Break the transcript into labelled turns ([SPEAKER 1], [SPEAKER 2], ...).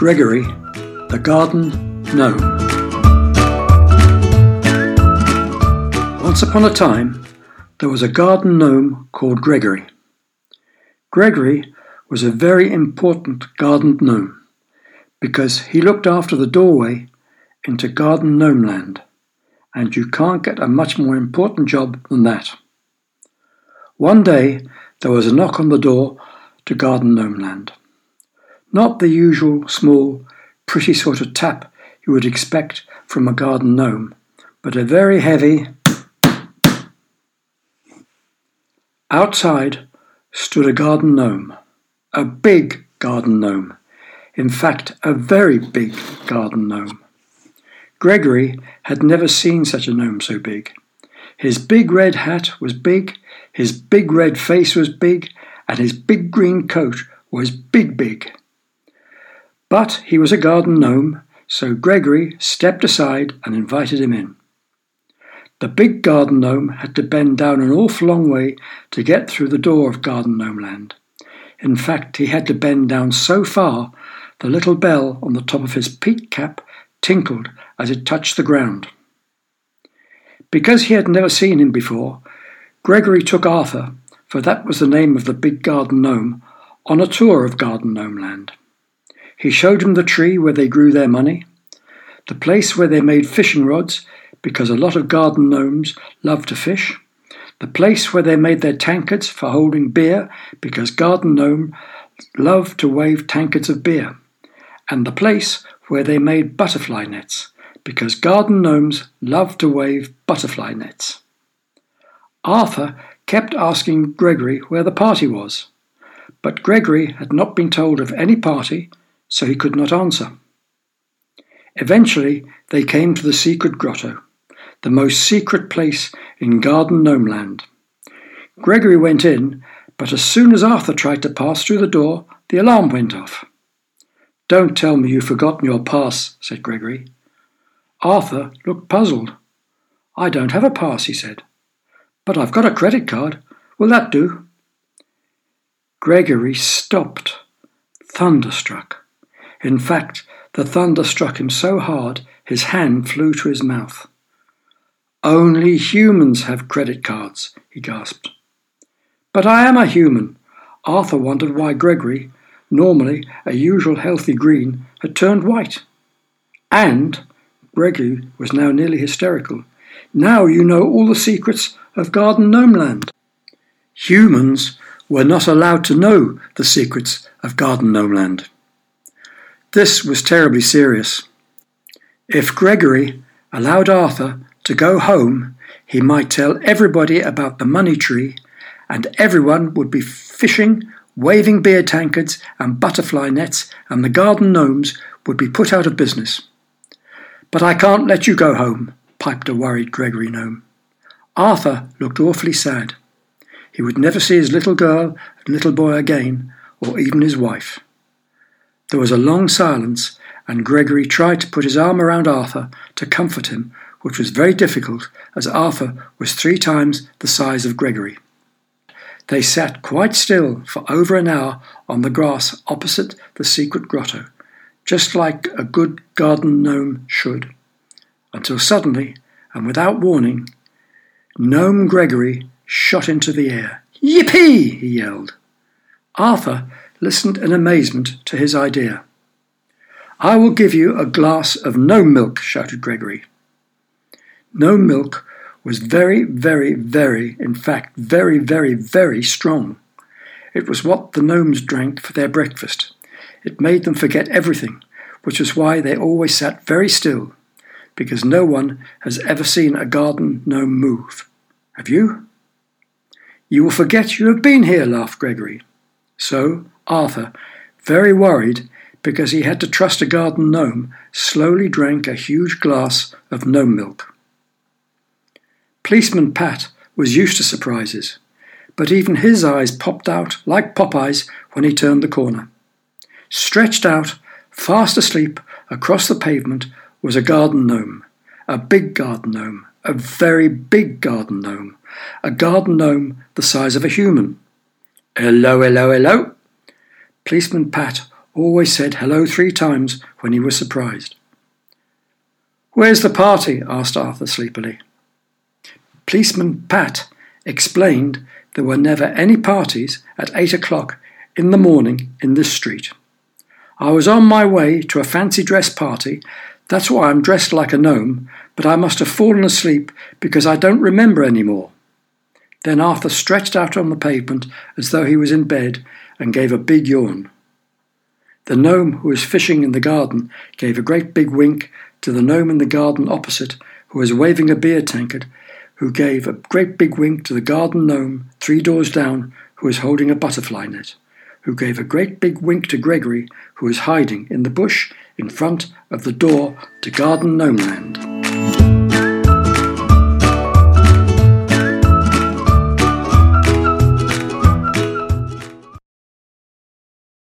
[SPEAKER 1] Gregory, the Garden Gnome. Once upon a time, there was a garden gnome called Gregory. Gregory was a very important garden gnome because he looked after the doorway into Garden Gnome Land, and you can't get a much more important job than that. One day there was a knock on the door to Garden Gnome Land. Not the usual small, pretty sort of tap you would expect from a garden gnome, but a very heavy. Outside stood a garden gnome, a big garden gnome, in fact, a very big garden gnome. Gregory had never seen such a gnome so big. His big red hat was big, his big red face was big, and his big green coat was big, big. But he was a garden gnome, so Gregory stepped aside and invited him in. The big garden gnome had to bend down an awful long way to get through the door of Garden Gnome Land. In fact, he had to bend down so far the little bell on the top of his peak cap tinkled as it touched the ground. Because he had never seen him before, Gregory took Arthur, for that was the name of the big garden gnome, on a tour of Garden Gnome Land. He showed him the tree where they grew their money, the place where they made fishing rods, because a lot of garden gnomes love to fish, the place where they made their tankards for holding beer, because garden gnomes love to wave tankards of beer, and the place where they made butterfly nets, because garden gnomes love to wave butterfly nets. Arthur kept asking Gregory where the party was, but Gregory had not been told of any party so he could not answer. Eventually, they came to the secret grotto, the most secret place in Garden Gnome Land. Gregory went in, but as soon as Arthur tried to pass through the door, the alarm went off. Don't tell me you've forgotten your pass, said Gregory. Arthur looked puzzled. I don't have a pass, he said. But I've got a credit card. Will that do? Gregory stopped, thunderstruck. In fact, the thunder struck him so hard his hand flew to his mouth. Only humans have credit cards, he gasped. But I am a human. Arthur wondered why Gregory, normally a usual healthy green, had turned white. And Gregory was now nearly hysterical. Now you know all the secrets of Garden Gnome Land. Humans were not allowed to know the secrets of Garden Gnome Land. This was terribly serious. If Gregory allowed Arthur to go home, he might tell everybody about the money tree, and everyone would be fishing, waving beer tankards and butterfly nets, and the garden gnomes would be put out of business. But I can't let you go home, piped a worried Gregory gnome. Arthur looked awfully sad. He would never see his little girl and little boy again, or even his wife. There was a long silence, and Gregory tried to put his arm around Arthur to comfort him, which was very difficult, as Arthur was three times the size of Gregory. They sat quite still for over an hour on the grass opposite the secret grotto, just like a good garden gnome should, until suddenly, and without warning, Gnome Gregory shot into the air. Yippee! he yelled. Arthur listened in amazement to his idea. I will give you a glass of gnome milk, shouted Gregory. Gnome milk was very, very, very, in fact, very, very, very strong. It was what the gnomes drank for their breakfast. It made them forget everything, which is why they always sat very still, because no one has ever seen a garden gnome move. Have you? You will forget you have been here, laughed Gregory. So, Arthur, very worried because he had to trust a garden gnome, slowly drank a huge glass of gnome milk. Policeman Pat was used to surprises, but even his eyes popped out like Popeye's when he turned the corner. Stretched out, fast asleep, across the pavement was a garden gnome, a big garden gnome, a very big garden gnome, a garden gnome the size of a human. Hello, hello, hello, Policeman Pat always said hello three times when he was surprised. Where's the party? asked Arthur sleepily. Policeman Pat explained there were never any parties at eight o'clock in the morning in this street. I was on my way to a fancy dress party, that's why I'm dressed like a gnome, but I must have fallen asleep because I don't remember any more. Then Arthur stretched out on the pavement as though he was in bed and gave a big yawn. The gnome who was fishing in the garden gave a great big wink to the gnome in the garden opposite who was waving a beer tankard, who gave a great big wink to the garden gnome three doors down who was holding a butterfly net, who gave a great big wink to Gregory who was hiding in the bush in front of the door to Garden Gnomeland.